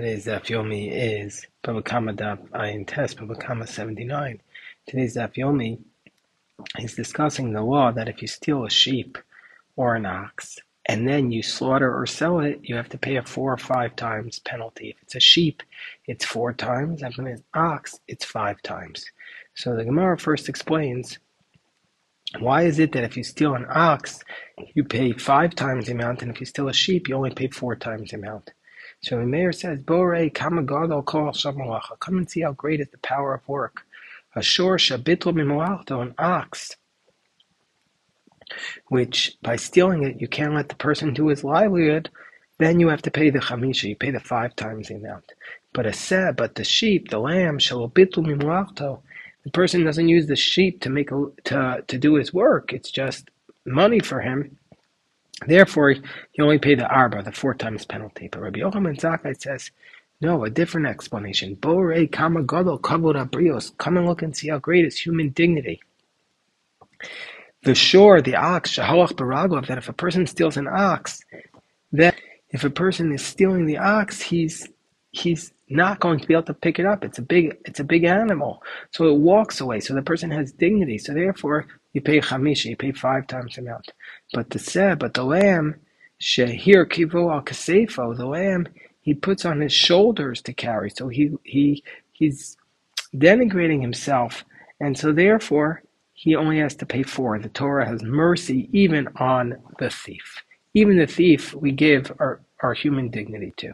Today's Daf Yomi is Baba Daf Ayin Tet, Baba Kama 79. Today's Daf Yomi is discussing the law that if you steal a sheep or an ox and then you slaughter or sell it, you have to pay a four or five times penalty. If it's a sheep, it's four times. If it's an ox, it's five times. So the Gemara first explains why is it that if you steal an ox, you pay five times the amount, and if you steal a sheep, you only pay four times the amount? So the mayor says, Bore Kamagadol Kol Shamalacha. Come and see how great is the power of work. Ashur Shabitl Mimalachto, an ox, which by stealing it, you can't let the person do his livelihood, then you have to pay the chamisha, you pay the five times the amount. But a seh, but the sheep, the lamb, shalobitl mimalachto, the person doesn't use the sheep to make a, to to do his work. It's just money for him. Therefore, he only paid the arba, the four times penalty. But Rabbi Yochanan Zakkai says, no, a different explanation. Bore kama gadol kavod abrios. Come and look and see how great is human dignity. The shore, the ox, shahalach baragov, that if a person steals an ox, that if a person is stealing the ox, he's he's not going to be able to pick it up. It's a big it's a big animal. So it walks away. So the person has dignity. So therefore you pay chamisha, you pay five times the amount. But the seh, but the lamb, shehir kivo al kasefo, the lamb he puts on his shoulders to carry. So he he he's denigrating himself, and so therefore he only has to pay four. The Torah has mercy even on the thief. Even the thief we give our, our human dignity to.